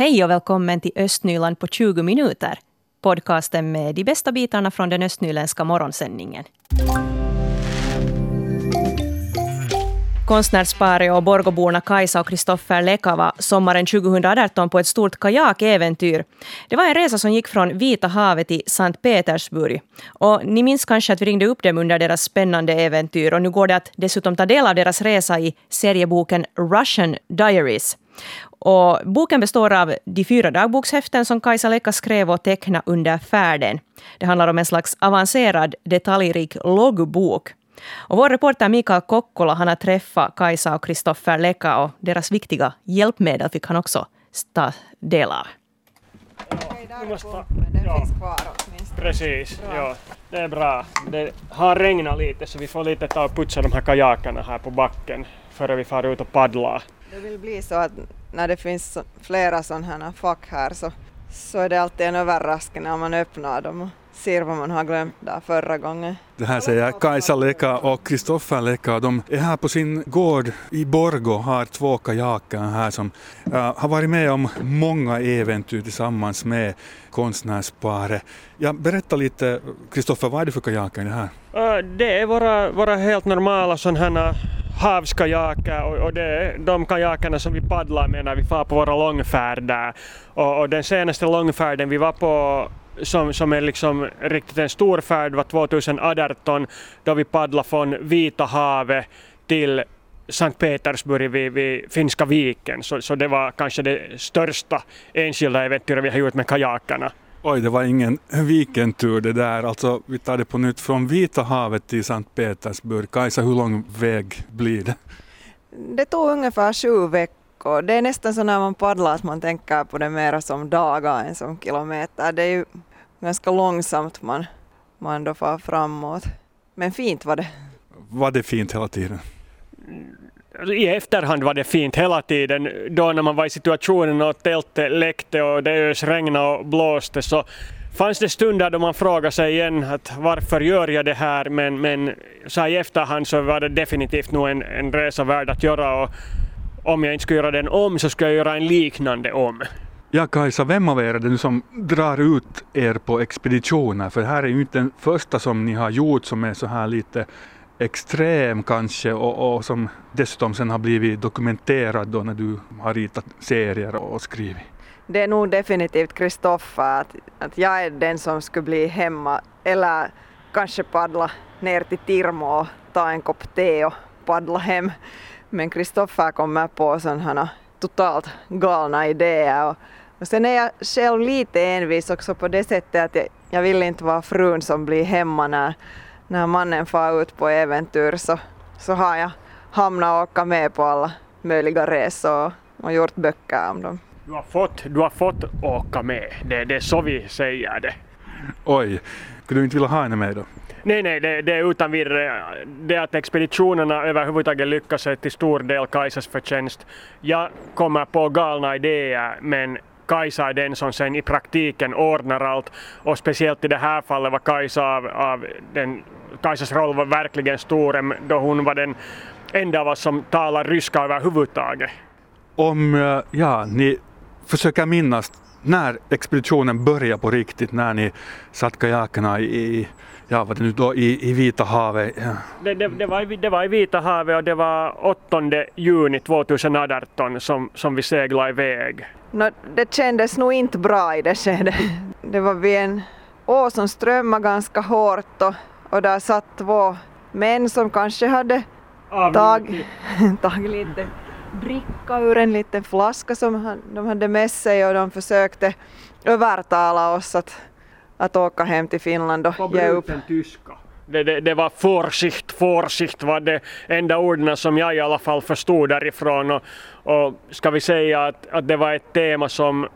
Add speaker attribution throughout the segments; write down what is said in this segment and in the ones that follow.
Speaker 1: Hej och välkommen till Östnyland på 20 minuter. Podcasten med de bästa bitarna från den östnyländska morgonsändningen. Konstnärsparet och Borgoborna Kajsa och Kristoffer Leka var sommaren 2018 på ett stort kajakäventyr. Det var en resa som gick från Vita havet till Sankt Petersburg. Och ni minns kanske att vi ringde upp dem under deras spännande äventyr och nu går det att dessutom ta del av deras resa i serieboken Russian Diaries. Och boken består av de fyra dagbokshäften som Kajsa Leka skrev och tecknade under färden. Det handlar om en slags avancerad detaljrik loggbok. Och vår reporter Mikael Kokkola han har träffat Kajsa och Kristoffer Leka och deras viktiga hjälpmedel fick han också ta del av.
Speaker 2: Precis, ja. Det är bra. Det har regnat lite så vi får lite ta och putsa de här kajakerna här på backen före vi far ut och paddlar.
Speaker 3: Det vill bli så att när det finns flera sådana här fack här så, så är det alltid en överraskning när man öppnar dem och ser vad man har glömt där förra gången.
Speaker 4: Det här säger Kajsa Leka och Kristoffer Leka. De är här på sin gård i Borgo och har två kajaker här som uh, har varit med om många äventyr tillsammans med konstnärsparet. Ja, berätta lite, Kristoffer, vad är det för kajaker det här?
Speaker 2: Uh, det är våra, våra helt normala sådana här havskajaker och, och det är de kajakerna som vi paddlar med när vi far på våra långfärder. Och, och den senaste långfärden vi var på som, som är liksom riktigt en stor färd var 2018 då vi paddlade från Vita havet till Sankt Petersburg vid, vid Finska viken. Så, så det var kanske det största enskilda äventyret vi har gjort med kajakerna.
Speaker 4: Oj, det var ingen vikentur det där. Alltså, vi tar det på nytt från Vita havet till Sankt Petersburg. Kajsa, hur lång väg blir det?
Speaker 3: Det tog ungefär sju veckor. Det är nästan så när man paddlar att man tänker på det mer som dagar än som kilometer. Det är ju ganska långsamt man, man då far framåt. Men fint var det.
Speaker 4: Var det fint hela tiden?
Speaker 2: Alltså, i efterhand var det fint hela tiden. Då när man var i situationen och tältet läckte och det ösregnade och blåste så fanns det stunder då man frågade sig igen att varför gör jag det här men, men så i efterhand så var det definitivt nog en, en resa värd att göra och om jag inte skulle göra den om så skulle jag göra en liknande om.
Speaker 4: Ja Kajsa, vem av er är det nu som drar ut er på expeditioner? För det här är ju inte den första som ni har gjort som är så här lite extrem kanske och, och som dessutom sen har blivit dokumenterad då när du har ritat serier och skrivit?
Speaker 3: Det är nog definitivt Kristoffer, att, att jag är den som skulle bli hemma eller kanske paddla ner till Tirmo och ta en kopp te och paddla hem. Men Kristoffer kommer på sådana totalt galna idéer. Och, och sen är jag själv lite envis också på det sättet att jag, jag vill inte vara frun som blir hemma när när mannen far ut på äventyr så, så har jag hamnat och åka med på alla möjliga resor och gjort böcker om dem.
Speaker 2: Du har fått, du har fått åka med, det, det är så vi säger det.
Speaker 4: Oj, skulle du inte vilja ha henne med då?
Speaker 2: Nej, nej, det, det är utan vidare. Det att expeditionerna överhuvudtaget lyckas är till stor del Kajsas förtjänst. Jag kommer på galna idéer men Kajsa är den som sen i praktiken ordnar allt och speciellt i det här fallet var Kajsa av, av den Kajsas roll var verkligen stor då hon var den enda av oss som talar ryska överhuvudtaget.
Speaker 4: Om eh, ja, ni försöker minnas när expeditionen började på riktigt, när ni satt kajakerna i, ja, vad det nu då, i, i Vita havet? Ja.
Speaker 2: Det, det, det, var, det var i Vita havet och det var 8 juni 2018 som, som vi seglade iväg.
Speaker 3: No, det kändes nog inte bra i det skedet. Det var vid en å som strömmade ganska hårt och och där satt två män som kanske hade tag, tagit lite dricka ur en liten flaska som de hade med sig och de försökte övertala oss att, att åka hem till Finland och ge upp.
Speaker 2: tyska. Det, det, det, var Vorsicht, försikt var det enda orden som jag i alla fall förstod därifrån och, och ska vi säga att, att det var ett tema som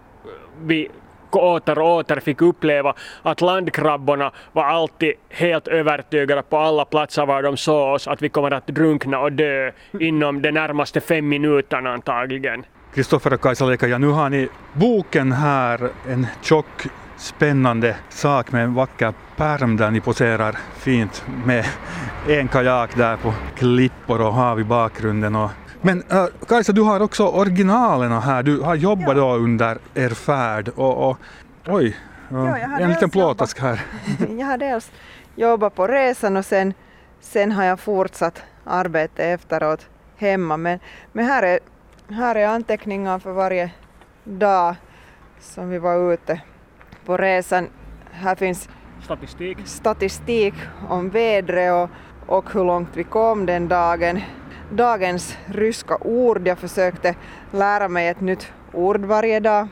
Speaker 2: vi åter och åter fick uppleva att landkrabborna var alltid helt övertygade på alla platser var de såg oss att vi kommer att drunkna och dö inom de närmaste fem minuterna antagligen.
Speaker 4: Kristoffer och Kajsa Leka, ja nu har ni boken här, en tjock spännande sak med en vacker pärm där ni poserar fint med en kajak där på klippor och hav i bakgrunden och Men uh, Kajsa, du har också originalerna här. Du har jobbat då under er färd och, och oj, uh,
Speaker 3: Ja,
Speaker 4: en liten plåtask här.
Speaker 3: Jag har dels jobbat på resan och sen, sen har jag fortsatt arbete efteråt hemma. Men, men här, är, här är anteckningar för varje dag som vi var ute på resan. Här finns
Speaker 2: Statistik.
Speaker 3: statistik om vädret och, och hur långt vi kom den dagen. Dagens ryska ord, jag försökte lära mig ett nytt ord varje dag.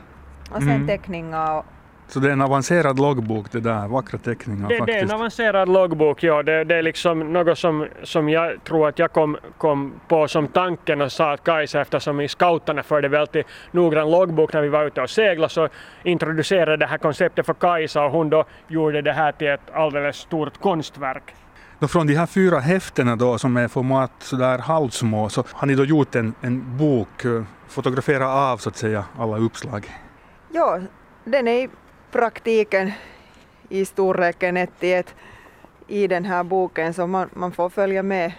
Speaker 3: Och sen
Speaker 4: Mm.
Speaker 3: teckningar och
Speaker 4: Så det är en avancerad loggbok det där, vackra teckningar
Speaker 2: Det, det är
Speaker 4: faktiskt.
Speaker 2: en avancerad loggbok, ja. Det, det är liksom något som, som jag tror att jag kom, kom på som tanken och sa att Kajsa eftersom i scouterna förde väldigt noggrann loggbok när vi var ute och seglade så introducerade det här konceptet för Kajsa och hon då gjorde det här till ett alldeles stort konstverk.
Speaker 4: Då från de här fyra häftena då som är format sådär halvsmå så har ni då gjort en, en bok, eh, fotografera av så att säga alla uppslag.
Speaker 3: Ja, den är praktiken i storleken 1 till 1 i den här boken så man, man får följa med.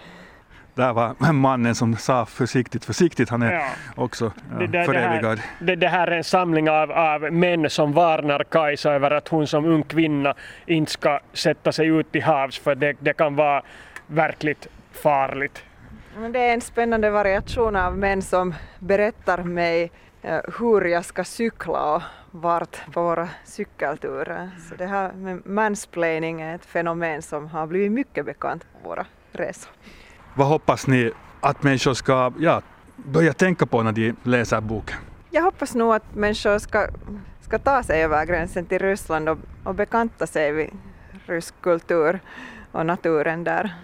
Speaker 4: Där var mannen som sa försiktigt, försiktigt, han är
Speaker 2: Ja.
Speaker 4: också
Speaker 2: Det,
Speaker 4: ja,
Speaker 2: det, det,
Speaker 4: förevigad.
Speaker 2: här, det, det här är en samling av, av män som varnar Kajsa över att hon som ung kvinna inte ska sätta sig ut till havs för det, det kan vara verkligt farligt.
Speaker 3: Men Det är en spännande variation av män som berättar mig hur jag ska cykla och vart på våra cykelturer. Så det här med mansplaining är ett fenomen som har blivit mycket bekant på våra resor.
Speaker 4: Vad hoppas ni att människor ska ja, börja tänka på när de läser boken?
Speaker 3: Jag hoppas nog att människor ska, ska ta sig över gränsen till Ryssland och, och bekanta sig vid rysk kultur och naturen där.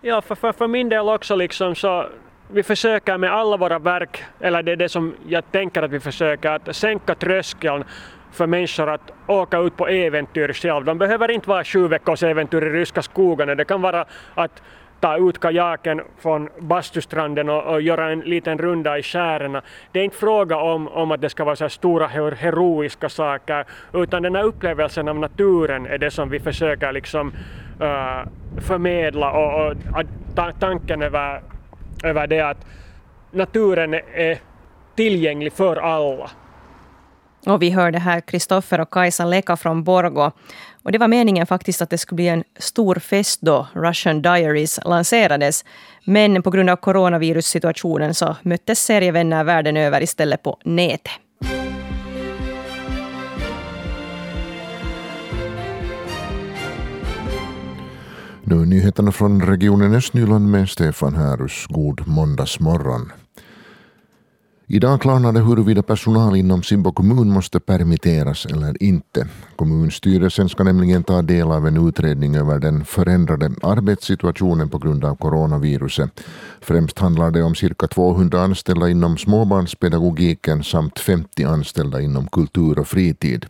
Speaker 2: Ja, för, för, för min del också liksom så vi försöker med alla våra verk, eller det är det som jag tänker att vi försöker, att sänka tröskeln för människor att åka ut på äventyr själv. De behöver inte vara sju veckors äventyr i ryska skogarna. Det kan vara att ta ut kajaken från bastustranden och, och göra en liten runda i skärerna. Det är inte fråga om, om att det ska vara så här stora heroiska saker, utan den här upplevelsen av naturen är det som vi försöker liksom uh, förmedla och, och att ta, tanken över, över det att naturen är tillgänglig för alla.
Speaker 1: Och vi hörde här Kristoffer och Kajsa Leka från Borgo. Och det var meningen faktiskt att det skulle bli en stor fest då Russian Diaries lanserades. Men på grund av coronavirussituationen så möttes serievänner världen över istället på nätet.
Speaker 5: Nu nyheterna från regionen Östnyland med Stefan Härus. God måndagsmorgon. Idag klarnade huruvida personal inom Sibbo kommun måste permitteras eller inte. Kommunstyrelsen ska nämligen ta del av en utredning över den förändrade arbetssituationen på grund av coronaviruset. Främst handlar det om cirka 200 anställda inom småbarnspedagogiken samt 50 anställda inom kultur och fritid.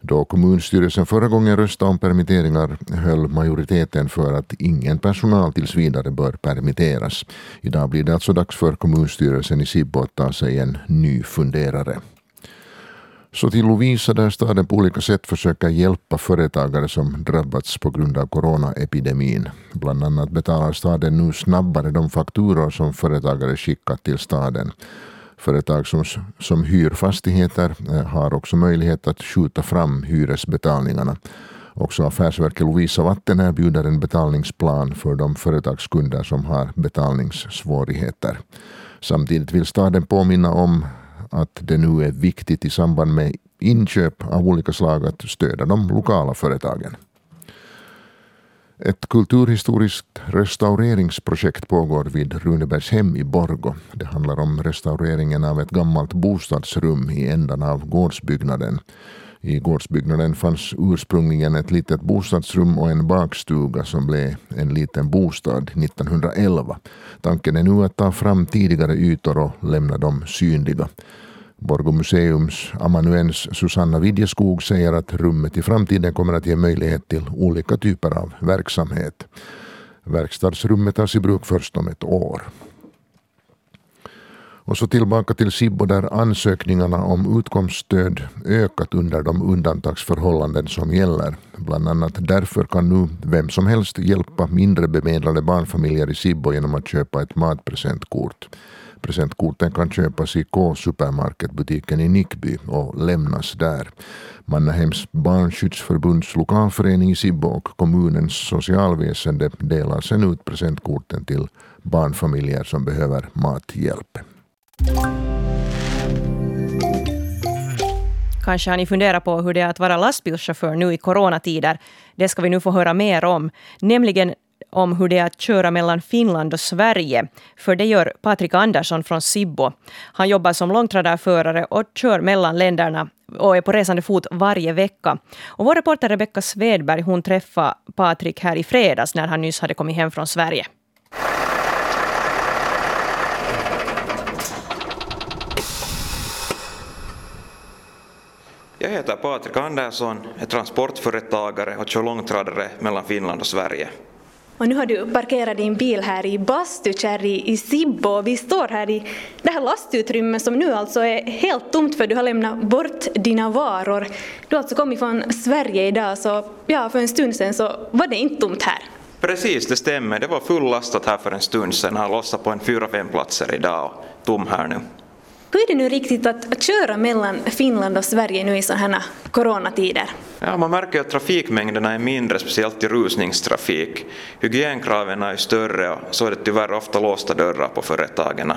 Speaker 5: Då kommunstyrelsen förra gången röstade om permitteringar höll majoriteten för att ingen personal tills vidare bör permitteras. Idag blir det alltså dags för kommunstyrelsen i Sibbo att ta sig en ny funderare. Så till Lovisa där staden på olika sätt försöker hjälpa företagare som drabbats på grund av coronaepidemin. Bland annat betalar staden nu snabbare de fakturor som företagare skickat till staden. Företag som, som hyr fastigheter eh, har också möjlighet att skjuta fram hyresbetalningarna. Också Affärsverket Lovisa Vatten erbjuder en betalningsplan för de företagskunder som har betalningssvårigheter. Samtidigt vill staden påminna om att det nu är viktigt i samband med inköp av olika slag att stödja de lokala företagen. Ett kulturhistoriskt restaureringsprojekt pågår vid Runebergshem i Borgo. Det handlar om restaureringen av ett gammalt bostadsrum i ändan av gårdsbyggnaden. I gårdsbyggnaden fanns ursprungligen ett litet bostadsrum och en bakstuga som blev en liten bostad 1911. Tanken är nu att ta fram tidigare ytor och lämna dem synliga. Borgå museums amanuens Susanna Vidjeskog säger att rummet i framtiden kommer att ge möjlighet till olika typer av verksamhet. Verkstadsrummet tas i bruk först om ett år. Och så tillbaka till Sibbo där ansökningarna om utkomststöd ökat under de undantagsförhållanden som gäller. Bland annat därför kan nu vem som helst hjälpa mindre bemedlade barnfamiljer i Sibbo genom att köpa ett matpresentkort. Presentkorten kan köpas i K-supermarketbutiken i Nickby och lämnas där. Mannahems barnskyddsförbunds lokalförening i Sibbo och kommunens socialväsende delar sedan ut presentkorten till barnfamiljer som behöver mathjälp.
Speaker 1: Kanske har ni funderat på hur det är att vara lastbilschaufför nu i coronatider. Det ska vi nu få höra mer om. Nämligen om hur det är att köra mellan Finland och Sverige. För det gör Patrik Andersson från Sibbo. Han jobbar som långtradarförare och kör mellan länderna och är på resande fot varje vecka. Och vår reporter Rebecka Svedberg hon träffade Patrik här i fredags när han nyss hade kommit hem från Sverige.
Speaker 6: Jag heter Patrik Andersson, är transportföretagare och kör långtradare mellan Finland och Sverige.
Speaker 7: Och nu har du parkerat din bil här i Bastukärr i, i Sibbo. Vi står här i det här lastutrymmet som nu alltså är helt tomt för du har lämnat bort dina varor. Du har alltså kommit från Sverige idag så ja, för en stund sedan så var det inte tomt här.
Speaker 6: Precis, det stämmer. Det var fullastat här för en stund sedan. Jag har lossat på en fyra, fem platser idag och tom här nu.
Speaker 7: Hur är det nu riktigt att, att köra mellan Finland och Sverige nu i sådana här coronatider?
Speaker 6: Ja, man märker att trafikmängderna är mindre, speciellt i rusningstrafik. Hygienkraven är större och så är det tyvärr ofta låsta dörrar på företagen.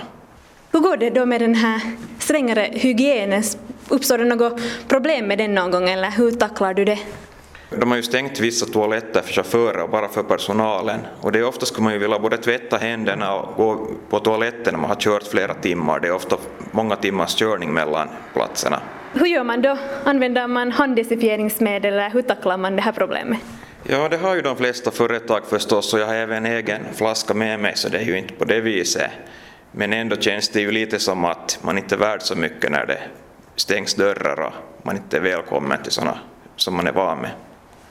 Speaker 7: Hur går det då med den här strängare hygienen? Uppstår det något problem med den någon gång eller hur tacklar du det?
Speaker 6: De har ju stängt vissa toaletter för chaufförer och bara för personalen. Och det är ofta skulle man ju vilja både tvätta händerna och gå på toaletten när man har kört flera timmar. Det är ofta många timmars körning mellan platserna.
Speaker 7: Hur gör man då? Använder man handdesinfieringsmedel eller hur tacklar man det här problemet?
Speaker 6: Ja, det har ju de flesta företag förstås och jag har även egen flaska med mig så det är ju inte på det viset. Men ändå känns det ju lite som att man inte är värd så mycket när det stängs dörrar och man inte är välkommen till sådana som man är van med.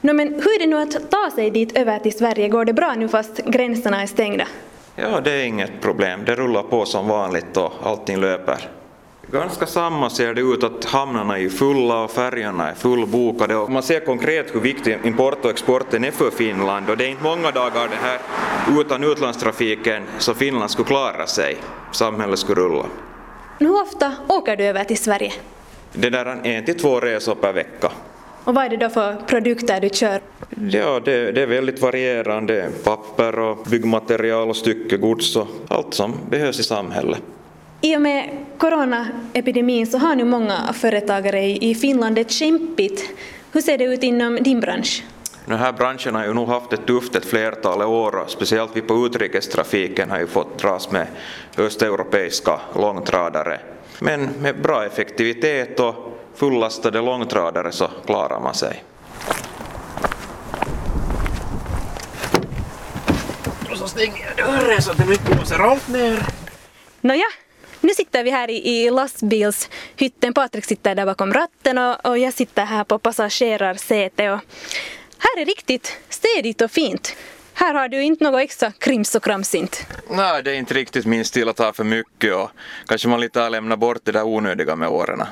Speaker 7: No, men hur är det nu att ta sig dit över till Sverige? Går det bra nu fast gränserna är stängda?
Speaker 6: Ja, det är inget problem. Det rullar på som vanligt och allting löper. Ganska samma ser det ut att hamnarna är fulla och färjorna är fullbokade. Och man ser konkret hur viktig import och exporten är för Finland och det är inte många dagar det här utan utlandstrafiken så Finland skulle klara sig. Samhället skulle rulla.
Speaker 7: Hur ofta åker du över till Sverige?
Speaker 6: Det där är en till två resor per vecka.
Speaker 7: Och vad är det då för produkter du kör?
Speaker 6: Ja, det, det är väldigt varierande. Papper och byggmaterial och styckegods och allt som behövs i samhället.
Speaker 7: I och med coronaepidemin så har nu många företagare i Finland det kämpigt. Hur ser det ut inom din bransch?
Speaker 6: Den här branschen har ju nog haft det tufft ett flertal år speciellt vi på utrikestrafiken har ju fått dras med östeuropeiska långtradare. Men med bra effektivitet och fullastade långtradare så klarar man sig.
Speaker 2: Och så stänger jag dörren så att den inte blåser rakt ner.
Speaker 7: Nåja, nu sitter vi här i, i lastbilshytten. Patrik sitter där bakom ratten och, och jag sitter här på passagerarsätet. Och här är riktigt städigt och fint. Här har du inte något extra krims och kramsint.
Speaker 6: Nej, det är inte riktigt min stil att ha för mycket och kanske man lite har lämnat bort det där onödiga med åren.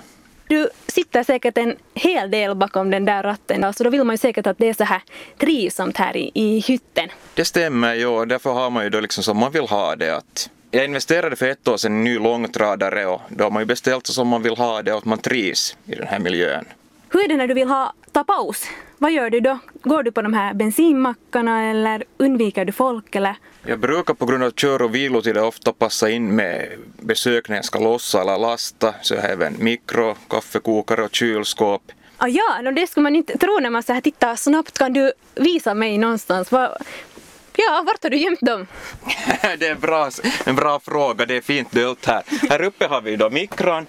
Speaker 7: Du sitter säkert en hel del bakom den där ratten, så då vill man ju säkert att det är så här trivsamt här i, i hytten.
Speaker 6: Det stämmer, ja. Därför har man ju då liksom som man vill ha det. Att jag investerade för ett år sedan i en ny långtradare och då har man ju beställt så som man vill ha det och att man trivs i den här miljön.
Speaker 7: Hur är det när du vill ha, ta paus? Vad gör du då? Går du på de här bensinmackarna eller undviker du folk eller?
Speaker 6: Jag brukar på grund av kör och vilotider ofta passa in med besök när jag ska lossa eller lasta. Så jag har även mikro, kaffekokare och kylskåp.
Speaker 7: Ah, ja, no, det skulle man inte tro när man så här tittar snabbt. Kan du visa mig någonstans? Va, Ja, vart har du gömt dem?
Speaker 6: det är bra, en bra fråga, det är fint dolt här. Här uppe har vi då mikron.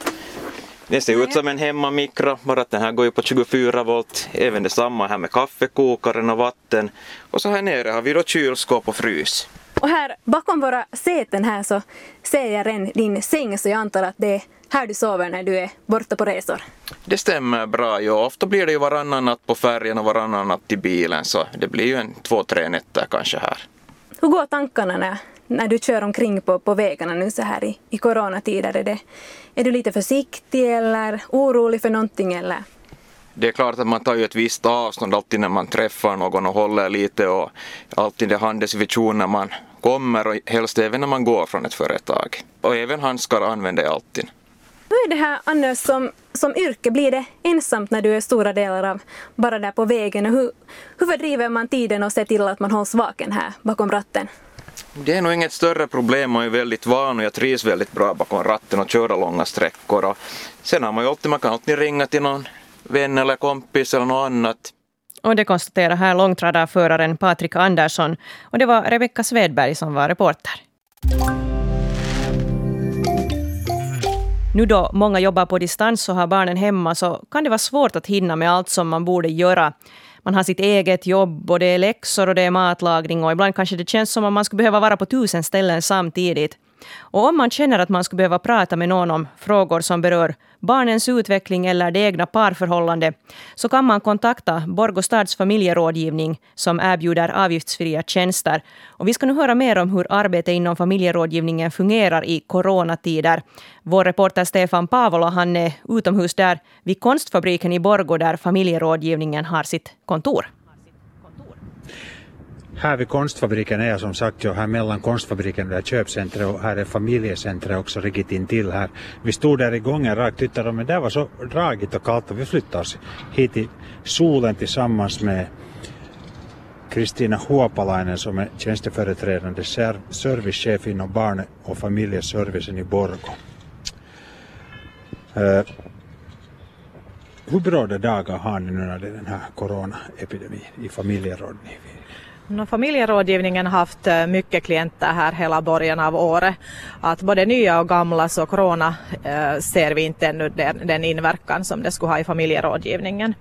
Speaker 6: Det ser ut som en hemmamikro, bara att den här går ju på 24 volt. Även detsamma här med kaffekokaren och vatten. Och så här nere har vi då kylskåp och frys.
Speaker 7: Och här bakom våra säten här så ser jag redan din säng så jag antar att det är här du sover när du är borta på resor.
Speaker 6: Det stämmer bra, ja. Ofta blir det ju varannan natt på färjan och varannan natt i bilen så det blir ju en två, tre nätter kanske här.
Speaker 7: Hur går tankarna när, när du kör omkring på, på vägarna nu så här i, i coronatider? Är, det, är du lite försiktig eller orolig för någonting eller?
Speaker 6: Det är klart att man tar ju ett visst avstånd alltid när man träffar någon och håller lite och alltid det handdesinfektion när man kommer och helst även när man går från ett företag. Och även handskar använder jag alltid.
Speaker 7: Hur är det här Anders som, som yrke? Blir det ensamt när du är stora delar av bara där på vägen? Och hur, hur fördriver man tiden och ser till att man hålls vaken här bakom ratten?
Speaker 6: Det är nog inget större problem, man är väldigt van och jag trivs väldigt bra bakom ratten och köra långa sträckor. Och sen har man ju alltid, man kan alltid ringa till någon vän eller kompis eller något annat.
Speaker 1: Och det konstaterar här långtradarföraren Patrik Andersson. Och det var Rebecka Svedberg som var reporter. Nu då många jobbar på distans och har barnen hemma så kan det vara svårt att hinna med allt som man borde göra. Man har sitt eget jobb och det är läxor och det är matlagning och ibland kanske det känns som om man skulle behöva vara på tusen ställen samtidigt. Och om man känner att man skulle behöva prata med någon om frågor som berör barnens utveckling eller det egna parförhållandet så kan man kontakta Borgå stads familjerådgivning som erbjuder avgiftsfria tjänster. Och vi ska nu höra mer om hur arbetet inom familjerådgivningen fungerar i coronatider. Vår reporter Stefan Pavola han är utomhus där vid Konstfabriken i Borgå där familjerådgivningen har sitt kontor.
Speaker 8: Här vid konstfabriken är jag som sagt ju här mellan konstfabriken och köpcentret och här är familjecentret också riktigt intill här. Vi stod där i gången rakt tittade men det var så dragigt och kallt och vi flyttade oss hit i solen tillsammans med Kristina Huopalainen som är tjänsteföreträdande servicechef inom barn och familjeservicen i Borgo. Uh, eh, hur bråda dagar har ni nu när det är den här coronaepidemin i familjerådgivning?
Speaker 9: Familjerådgivningen har haft eh, mycket klienter här hela början av året. Att både nya och gamla så corona eh, ser vi inte ännu den, den inverkan som det skulle ha i familjerådgivningen.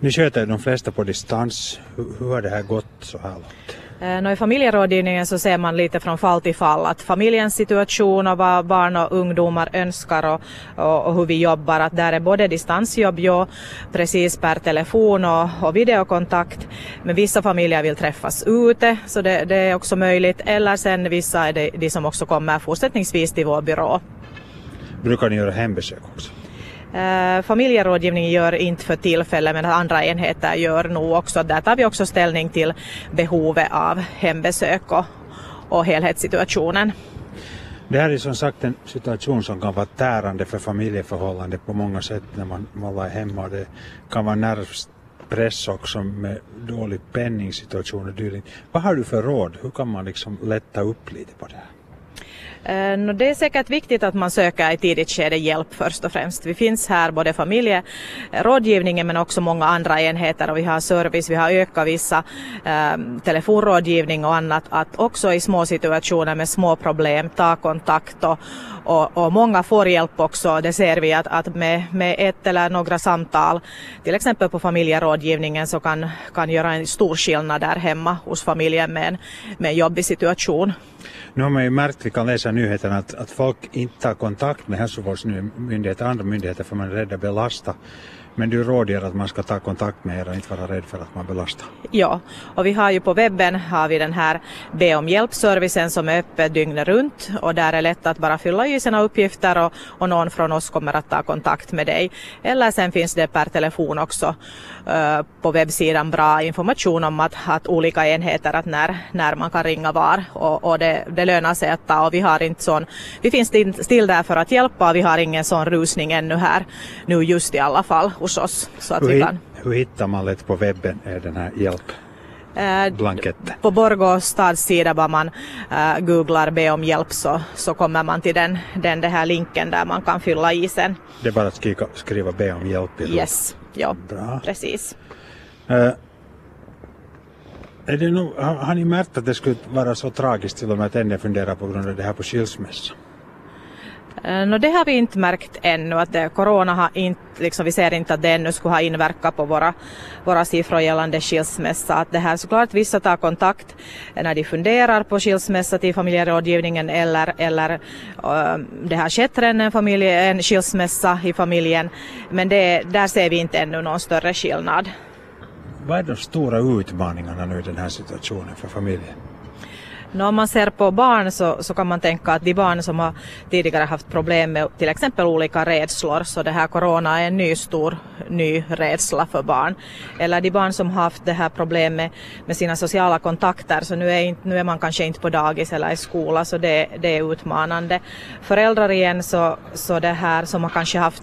Speaker 8: Ni sköter de flesta på distans. Hur, hur har det här gått så här långt?
Speaker 9: Eh, I familjerådgivningen så ser man lite från fall till fall att familjens situation och vad barn och ungdomar önskar och, och, och hur vi jobbar. Att där är både distansjobb, ja, precis per telefon och, och videokontakt. Men vissa familjer vill träffas ute så det, det är också möjligt. Eller sen vissa är det de som också kommer fortsättningsvis till vår byrå.
Speaker 8: Brukar ni göra hembesök också?
Speaker 9: Eh, familjerådgivningen gör inte för tillfället men andra enheter gör nog också. Där tar vi också ställning till behovet av hembesök och, och helhetssituationen.
Speaker 8: Det här är som sagt en situation som kan vara tärande för familjeförhållandet på många sätt när man, man är hemma. Det kan vara nervpress också med dålig penningsituation och dylikt. Vad har du för råd? Hur kan man liksom lätta upp lite på det här?
Speaker 9: Eh, det är säkert viktigt att man söker i tidigt skede hjälp först och främst. Vi finns här både familjerådgivningen men också många andra enheter och vi har service, vi har ökat vissa eh, telefonrådgivning och annat. Att också i små situationer med små problem ta kontakt och, och, och många får hjälp också. Det ser vi att, att med, med ett eller några samtal, till exempel på familjerådgivningen, så kan, kan göra en stor skillnad där hemma hos familjen med en, med en jobbig situation.
Speaker 8: Nu har man ju märkt, vi kan läsa i nyheterna, att, att folk inte tar kontakt med hälsovårdsmyndigheter och andra myndigheter för man är rädd att belasta. Men du råder att man ska ta kontakt med er och inte vara rädd för att man belastar.
Speaker 9: Ja, och vi har ju på webben har vi den här be om hjälp-servicen som är öppen dygnet runt. Och där är lätt att bara fylla i sina uppgifter och, och någon från oss kommer att ta kontakt med dig. Eller sen finns det per telefon också uh, på webbsidan bra information om att, att olika enheter, att när, när man kan ringa var. Och, och det, det lönar sig att ta. Och vi har inte sån, vi finns still där för att hjälpa och vi har ingen sån rusning ännu här. Nu just i alla fall hos oss. Så att
Speaker 8: hur,
Speaker 9: vi kan...
Speaker 8: hur hittar man lätt på webben är den här hjälp? Blanketten.
Speaker 9: På Borgå stads sida bara man uh, googlar be om hjälp så, så kommer man till den, den det här länken där man kan fylla i sen.
Speaker 8: Det är bara att skriva, skriva be om hjälp?
Speaker 9: I yes, ja,
Speaker 8: Bra.
Speaker 9: precis.
Speaker 8: Uh, är det nog, har, har ni märkt att det skulle vara så tragiskt till och med att ännu fundera på grund av det här på skilsmässa?
Speaker 9: Eh, no, det har vi inte märkt ännu, att det, corona har inte, liksom, vi ser inte att det ännu skulle ha inverkat på våra, våra siffror gällande skilsmässa. Att det här såklart vissa tar kontakt eh, när de funderar på skilsmässa till familjerådgivningen eller, eller um, det har skett en, familj, en skilsmässa i familjen. Men det, där ser vi inte ännu någon större skillnad.
Speaker 8: Vad är de stora utmaningarna nu i den här situationen för familjen?
Speaker 9: No, om man ser på barn så, så kan man tänka att de barn som har tidigare haft problem med till exempel olika rädslor, så det här corona är en ny stor ny rädsla för barn. Eller de barn som har haft det här problemet med sina sociala kontakter, så nu är, inte, nu är man kanske inte på dagis eller i skola, så det, det är utmanande. Föräldrar igen så, så det här som har kanske haft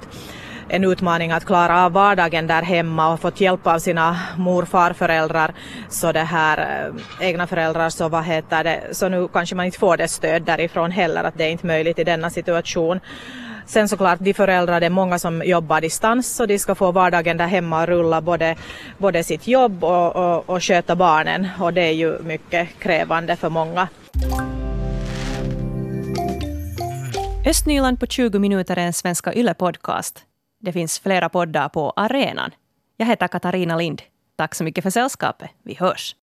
Speaker 9: en utmaning att klara av vardagen där hemma och fått hjälp av sina mor farföräldrar så det här eh, egna föräldrar så vad heter det så nu kanske man inte får det stöd därifrån heller att det är inte möjligt i denna situation. Sen såklart de föräldrar, det är många som jobbar distans så de ska få vardagen där hemma att rulla både, både sitt jobb och, och, och sköta barnen och det är ju mycket krävande för många.
Speaker 1: Östnyland på 20 minuter är en Svenska Yle-podcast. Det finns flera poddar på arenan. Jag heter Katarina Lind. Tack så mycket för sällskapet. Vi hörs.